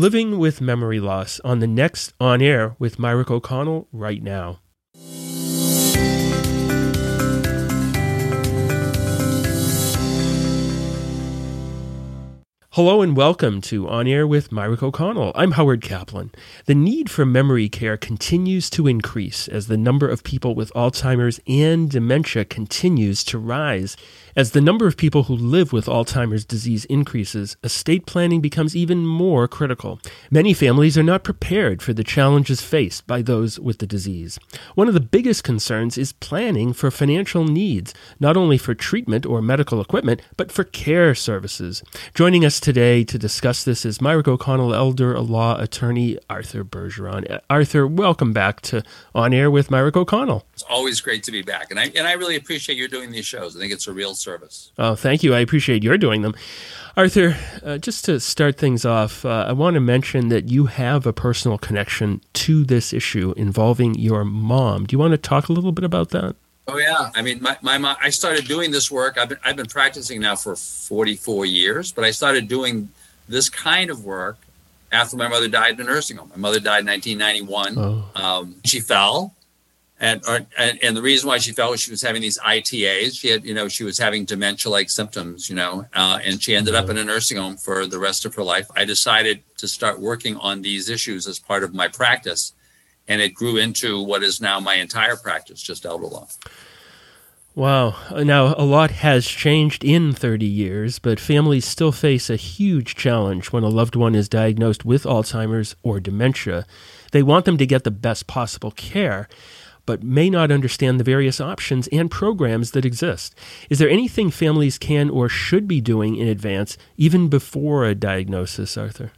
Living with Memory Loss on the next On Air with Mirick O'Connell right now. Hello and welcome to On Air with Mirick O'Connell. I'm Howard Kaplan. The need for memory care continues to increase as the number of people with Alzheimer's and dementia continues to rise. As the number of people who live with Alzheimer's disease increases, estate planning becomes even more critical. Many families are not prepared for the challenges faced by those with the disease. One of the biggest concerns is planning for financial needs, not only for treatment or medical equipment, but for care services. Joining us today to discuss this is Mirick O'Connell elder law attorney Arthur Bergeron. Uh, Arthur, welcome back to On Air with Mirick O'Connell. It's always great to be back, and I and I really appreciate you doing these shows. I think it's a real service. Oh, thank you. I appreciate your doing them. Arthur, uh, just to start things off, uh, I want to mention that you have a personal connection to this issue involving your mom. Do you want to talk a little bit about that? Oh yeah, I mean, my, my mom. I started doing this work. I've been I've been practicing now for 44 years, but I started doing this kind of work after my mother died in a nursing home. My mother died in 1991. Oh. Um, she fell, and, or, and and the reason why she fell was she was having these ITAs. She had, you know, she was having dementia-like symptoms, you know, uh, and she ended up in a nursing home for the rest of her life. I decided to start working on these issues as part of my practice and it grew into what is now my entire practice, just elder law. Wow. Now, a lot has changed in 30 years, but families still face a huge challenge when a loved one is diagnosed with Alzheimer's or dementia. They want them to get the best possible care, but may not understand the various options and programs that exist. Is there anything families can or should be doing in advance, even before a diagnosis, Arthur?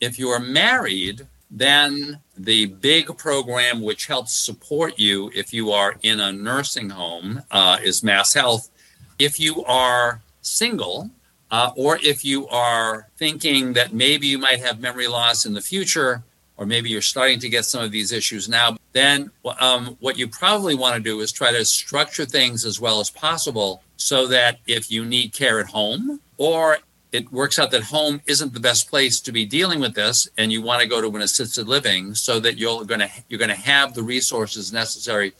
If you are married, then the big program which helps support you if you are in a nursing home uh, is Mass Health. If you are single, uh, or if you are thinking that maybe you might have memory loss in the future, or maybe you're starting to get some of these issues now, then um, what you probably want to do is try to structure things as well as possible so that if you need care at home or it works out that home isn't the best place to be dealing with this and you want to go to an assisted living so that you're going to you're going to have the resources necessary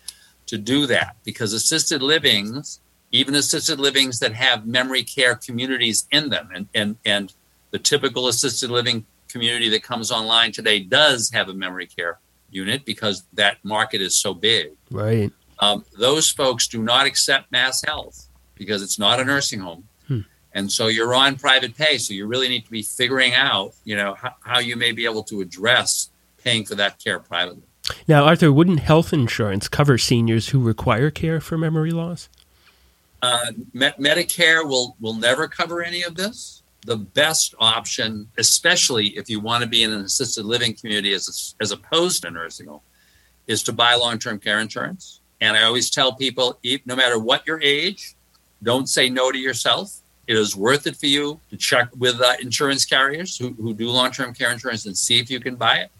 to do that. Because assisted livings even assisted livings that have memory care communities in them and and and the typical assisted living community that comes online today does have a memory care unit because that market is so big. Right. Um, those folks do not accept mass health because it's not a nursing home. And so you're on private pay so you really need to be figuring out you know how, how you may be able to address paying for that care privately. Now arthur wouldn't health insurance cover seniors who require care for memory loss? Uh, medicare will will never cover any of this the best option especially if you want to be in an assisted living community as, as opposed to nursing home is to buy long-term care insurance and i always tell people no matter what your age don't say no to yourself it is worth it for you to check with uh, insurance carriers who, who do long term care insurance and see if you can buy it.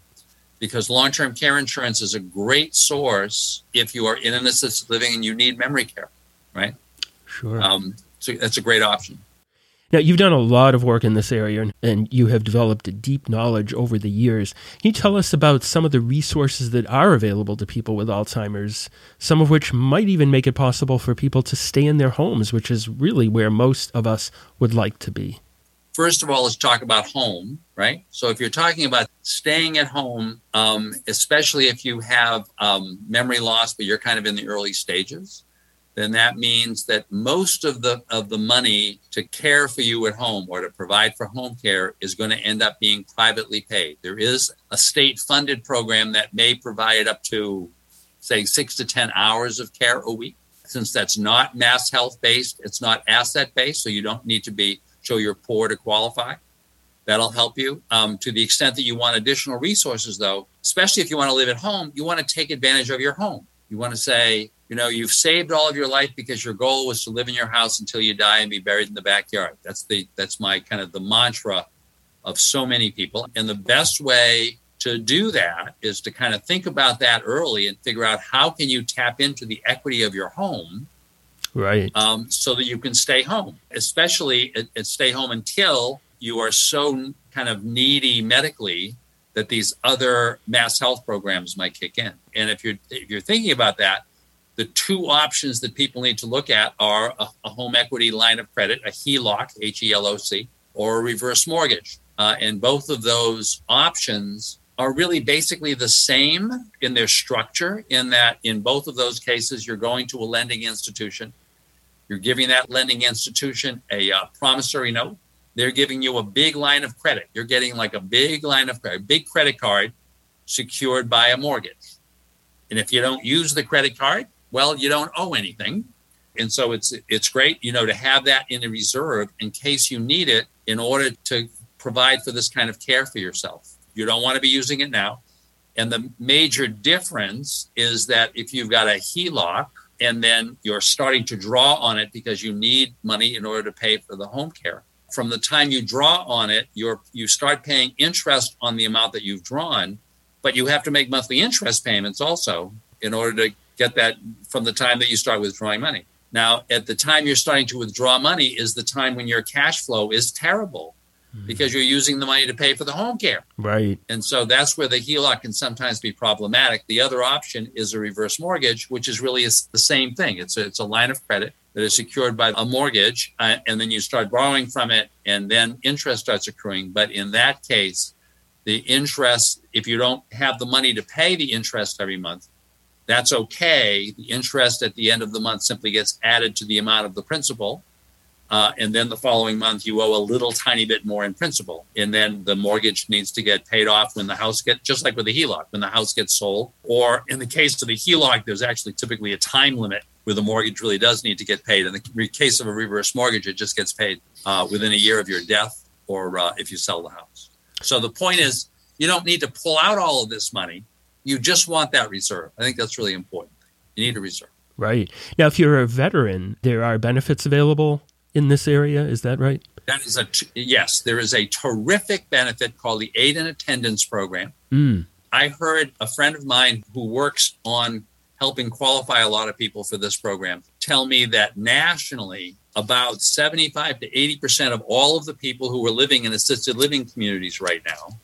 Because long term care insurance is a great source if you are in an assisted living and you need memory care, right? Sure. Um, so that's a great option. Now, you've done a lot of work in this area and you have developed a deep knowledge over the years. Can you tell us about some of the resources that are available to people with Alzheimer's, some of which might even make it possible for people to stay in their homes, which is really where most of us would like to be? First of all, let's talk about home, right? So, if you're talking about staying at home, um, especially if you have um, memory loss, but you're kind of in the early stages, then that means that most of the of the money to care for you at home or to provide for home care is going to end up being privately paid. There is a state funded program that may provide up to say 6 to 10 hours of care a week. Since that's not mass health based, it's not asset based, so you don't need to be show you're poor to qualify. That'll help you. Um, to the extent that you want additional resources, though, especially if you want to live at home, you want to take advantage of your home. You want to say, you know, you've saved all of your life because your goal was to live in your house until you die and be buried in the backyard. That's the that's my kind of the mantra of so many people. And the best way to do that is to kind of think about that early and figure out how can you tap into the equity of your home right um, so that you can stay home especially at, at stay home until you are so kind of needy medically, that these other mass health programs might kick in. And if you're if you're thinking about that, the two options that people need to look at are a, a home equity line of credit, a HELOC, H E L O C, or a reverse mortgage. Uh, and both of those options are really basically the same in their structure, in that in both of those cases, you're going to a lending institution. You're giving that lending institution a uh, promissory note. They're giving you a big line of credit. You're getting like a big line of credit, big credit card secured by a mortgage. And if you don't use the credit card, well, you don't owe anything. And so it's it's great, you know, to have that in a reserve in case you need it in order to provide for this kind of care for yourself. You don't want to be using it now. And the major difference is that if you've got a HELOC and then you're starting to draw on it because you need money in order to pay for the home care, from the time you draw on it, you're you start paying interest on the amount that you've drawn, but you have to make monthly interest payments also in order to get that from the time that you start withdrawing money. Now, at the time you're starting to withdraw money is the time when your cash flow is terrible mm-hmm. because you're using the money to pay for the home care. Right. And so that's where the HELOC can sometimes be problematic. The other option is a reverse mortgage, which is really the same thing. It's a, it's a line of credit that is secured by a mortgage, uh, and then you start borrowing from it, and then interest starts accruing. But in that case, the interest, if you don't have the money to pay the interest every month, that's okay. The interest at the end of the month simply gets added to the amount of the principal. Uh, and then the following month you owe a little tiny bit more in principal and then the mortgage needs to get paid off when the house gets just like with the heloc when the house gets sold or in the case of the heloc there's actually typically a time limit where the mortgage really does need to get paid in the case of a reverse mortgage it just gets paid uh, within a year of your death or uh, if you sell the house so the point is you don't need to pull out all of this money you just want that reserve i think that's really important you need a reserve right now if you're a veteran there are benefits available in this area. Is that right? That is a t- yes. There is a terrific benefit called the Aid and Attendance Program. Mm. I heard a friend of mine who works on helping qualify a lot of people for this program tell me that nationally, about 75 to 80 percent of all of the people who are living in assisted living communities right now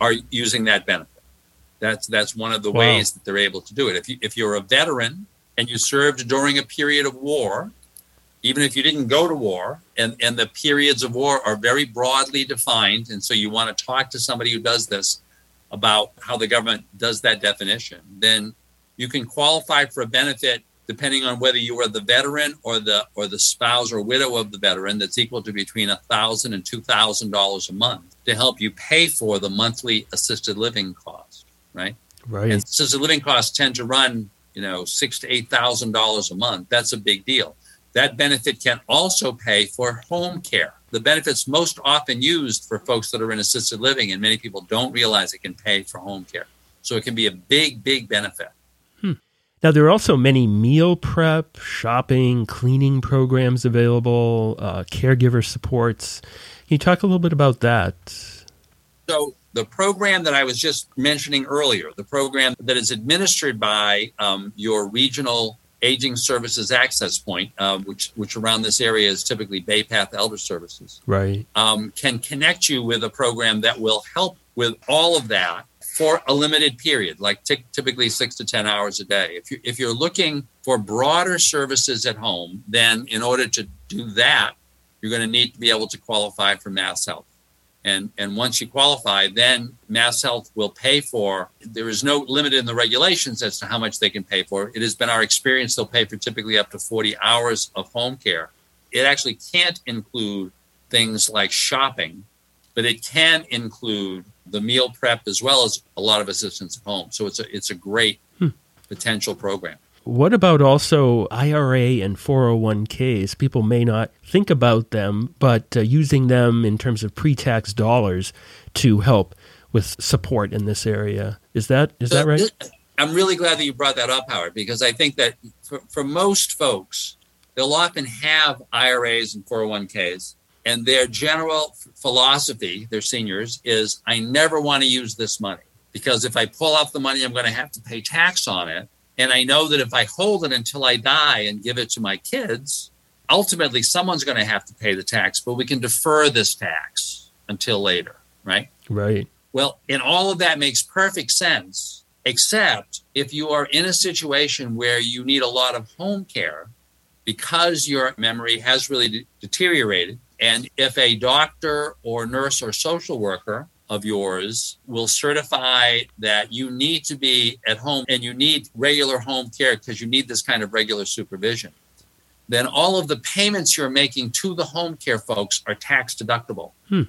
are using that benefit. That's that's one of the wow. ways that they're able to do it. If you if you're a veteran and you served during a period of war, even if you didn't go to war, and, and the periods of war are very broadly defined. And so you want to talk to somebody who does this about how the government does that definition, then you can qualify for a benefit depending on whether you are the veteran or the or the spouse or widow of the veteran that's equal to between a thousand and two thousand dollars a month to help you pay for the monthly assisted living cost right right and since the living costs tend to run you know six to eight thousand dollars a month that's a big deal that benefit can also pay for home care. The benefit's most often used for folks that are in assisted living, and many people don't realize it can pay for home care. So it can be a big, big benefit. Hmm. Now, there are also many meal prep, shopping, cleaning programs available, uh, caregiver supports. Can you talk a little bit about that? So, the program that I was just mentioning earlier, the program that is administered by um, your regional Aging Services Access Point, uh, which which around this area is typically Bay Path Elder Services, right, um, can connect you with a program that will help with all of that for a limited period, like t- typically six to ten hours a day. If you if you're looking for broader services at home, then in order to do that, you're going to need to be able to qualify for Mass Health. And, and once you qualify, then Mass Health will pay for. There is no limit in the regulations as to how much they can pay for. It has been our experience they'll pay for typically up to 40 hours of home care. It actually can't include things like shopping, but it can include the meal prep as well as a lot of assistance at home. So it's a it's a great hmm. potential program. What about also IRA and 401ks? People may not think about them, but uh, using them in terms of pre-tax dollars to help with support in this area. Is that is that right? I'm really glad that you brought that up, Howard, because I think that for, for most folks, they'll often have IRAs and 401ks, and their general philosophy, their seniors, is I never want to use this money because if I pull out the money, I'm going to have to pay tax on it. And I know that if I hold it until I die and give it to my kids, ultimately someone's going to have to pay the tax, but we can defer this tax. until later, right? Right. Well, and all of that makes perfect sense, except if you are in a situation where you need a lot of home care because your memory has really de- deteriorated. And if a doctor or nurse or social worker of yours will certify that you need to be at home and you need regular home care because you need this kind of regular supervision, then all of the payments you're making to the home care folks are tax deductible, Hmm.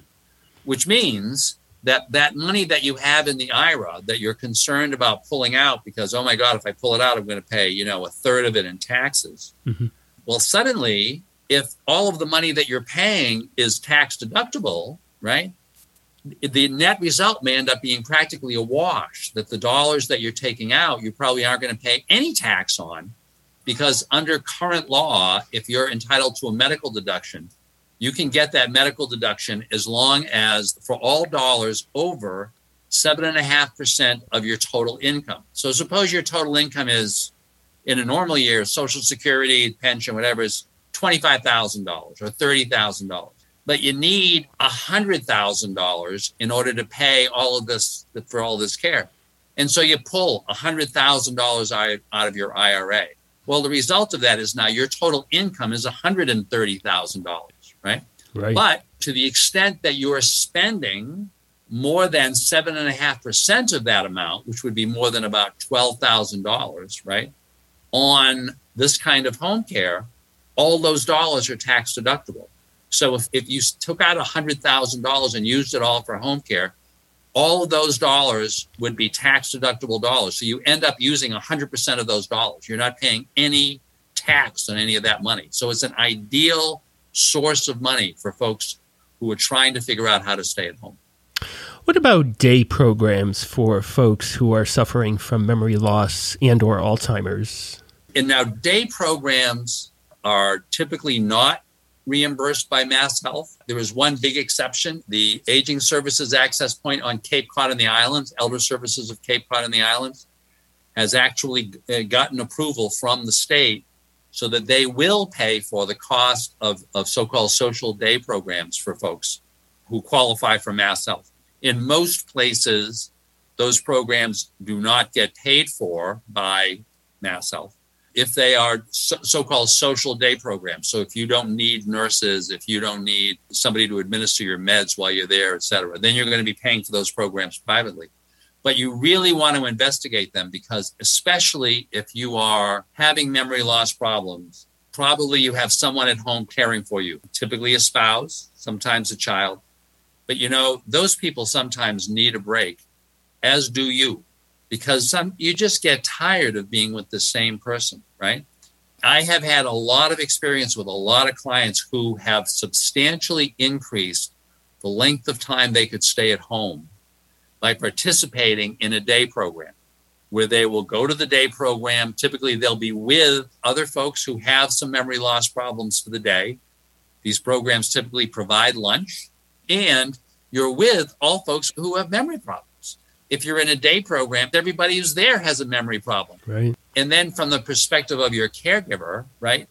which means that that money that you have in the IRA that you're concerned about pulling out because oh my god if I pull it out I'm going to pay you know a third of it in taxes. Mhm. Well, suddenly if all of the money that you're paying is tax deductible, right? The net result may end up being practically a wash. That the dollars that you're taking out, you probably aren't going to pay any tax on, because under current law, if you're entitled to a medical deduction, you can get that medical deduction as long as for all dollars over seven and a half percent of your total income. So suppose your total income is in a normal year, Social Security, pension, whatever is twenty-five thousand dollars or thirty thousand dollars. But you need a hundred thousand dollars in order to pay all of this for all this care. And so you pull a hundred thousand dollars out out of your IRA. Well, the result of that is now your total income is hundred and thirty thousand dollars, right? Right. But to the extent that you are spending more than seven and a half percent of that amount, which would be more than about twelve thousand dollars, right, on this kind of home care, all those dollars are tax deductible. So if, if you took out hundred thousand dollars and used it all for home care, all of those dollars would be tax deductible dollars. So you end up using hundred percent of those dollars. You're not paying any tax on any of that money. So it's an ideal source of money for folks who are trying to figure out how to stay at home. What about day programs for folks who are suffering from memory loss and or Alzheimer's? And now day programs are typically not reimbursed by Mass Health. There is one big exception. The Aging Services Access Point on Cape Cod and the Islands, Elder Services of Cape Cod and the Islands, has actually uh, gotten approval from the state so that they will pay for the cost of, of so-called social day programs for folks who qualify for Mass Health. In most places, those programs do not get paid for by Mass Health if they are so called social day programs. So if you don't need nurses, if you don't need somebody to administer your meds while you're there, et cetera, then you're going to be paying for those programs privately. But you really want to investigate them because, especially if you are having memory loss problems, probably you have someone at home caring for you, typically a spouse, sometimes a child. But you know, those people sometimes need a break, as do you because some you just get tired of being with the same person, right? I have had a lot of experience with a lot of clients who have substantially increased the length of time they could stay at home by participating in a day program where they will go to the day program. Typically, they'll be with other folks who have some memory loss problems for the day. These programs typically provide lunch, and you're with all folks who have memory problems if you're in a day program, everybody who's there has a memory problem. Right. And then from the perspective of your caregiver, right?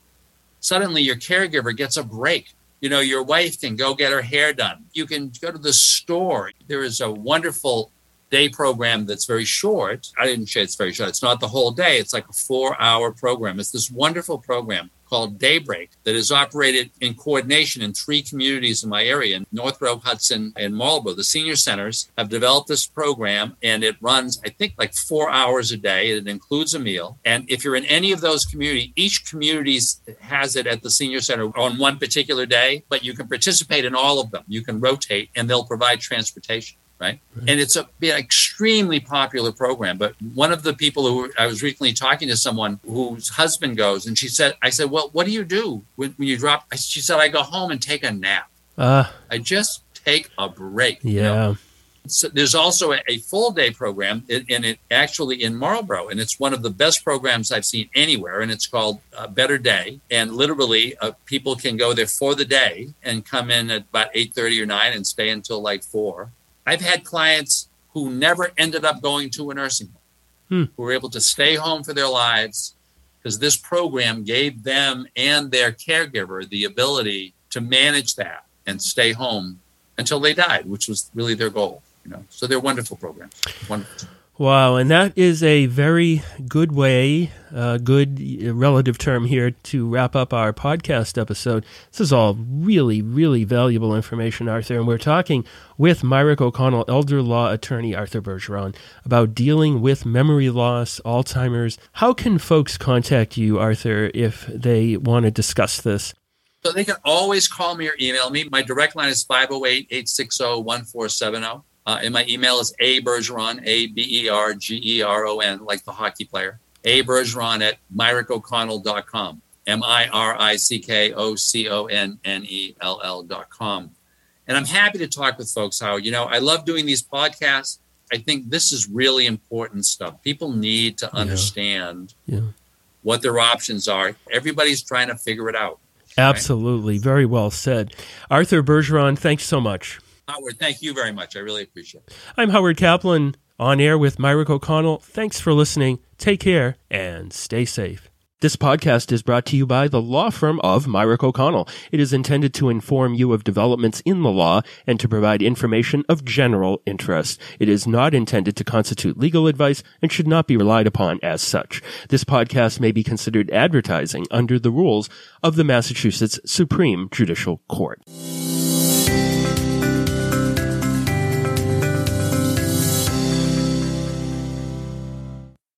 Suddenly your caregiver gets a break. You know, your wife can go get her hair done. You can go to the store. There is a wonderful day program that's very short. I didn't say it's very short. It's not the whole day. It's like a four hour program. It's this wonderful program called Daybreak that is operated in coordination in three communities in my area, in Northborough, Hudson, and Marlborough. The senior centers have developed this program and it runs, I think, like four hours a day. It includes a meal. And if you're in any of those communities, each community has it at the senior center on one particular day, but you can participate in all of them. You can rotate and they'll provide transportation. Right? right? And it's a an extremely popular program. But one of the people who I was recently talking to someone whose husband goes, and she said, I said, Well, what do you do when, when you drop? She said, I go home and take a nap. Uh, I just take a break. Yeah. You know? so there's also a, a, full day program, and it actually in Marlborough, and it's one of the best programs I've seen anywhere, and it's called uh, Better Day. And literally, uh, people can go there for the day and come in at about eight thirty or nine and stay until like four. I've had clients who never ended up going to a nursing home, hmm. who were able to stay home for their lives because this program gave them and their caregiver the ability to manage that and stay home until they died, which was really their goal. You know, so they're wonderful programs. Wonderful. Wow, and that is a very good way, uh, good relative term here to wrap up our podcast episode. This is all really, really valuable information, Arthur, and we're talking with Mirick O'Connell, elder law attorney Arthur Bergeron, about dealing with memory loss, Alzheimer's. How can folks contact you, Arthur, if they want to discuss this? So they can always call me or email me. My direct line is 508 860 1470. Uh, and my email is a bergeron, a b e r g e r o n, like the hockey player, a bergeron at mirickoconnell.com, m i r i c k o c o n n e l l.com. And I'm happy to talk with folks how, you know, I love doing these podcasts. I think this is really important stuff. People need to understand Yeah. Yeah. what their options are. Everybody's trying to figure it out. Absolutely. Very well said. Arthur Bergeron, thanks so much. Howard, thank you very much. I really appreciate it. I'm Howard Kaplan, on air with Mirick O'Connell. Thanks for listening. Take care and stay safe. This podcast is brought to you by the law firm of Mirick O'Connell. It is intended to inform you of developments in the law and to provide information of general interest. It is not intended to constitute legal advice and should not be relied upon as such. This podcast may be considered advertising under the rules of the Massachusetts Supreme Judicial Court.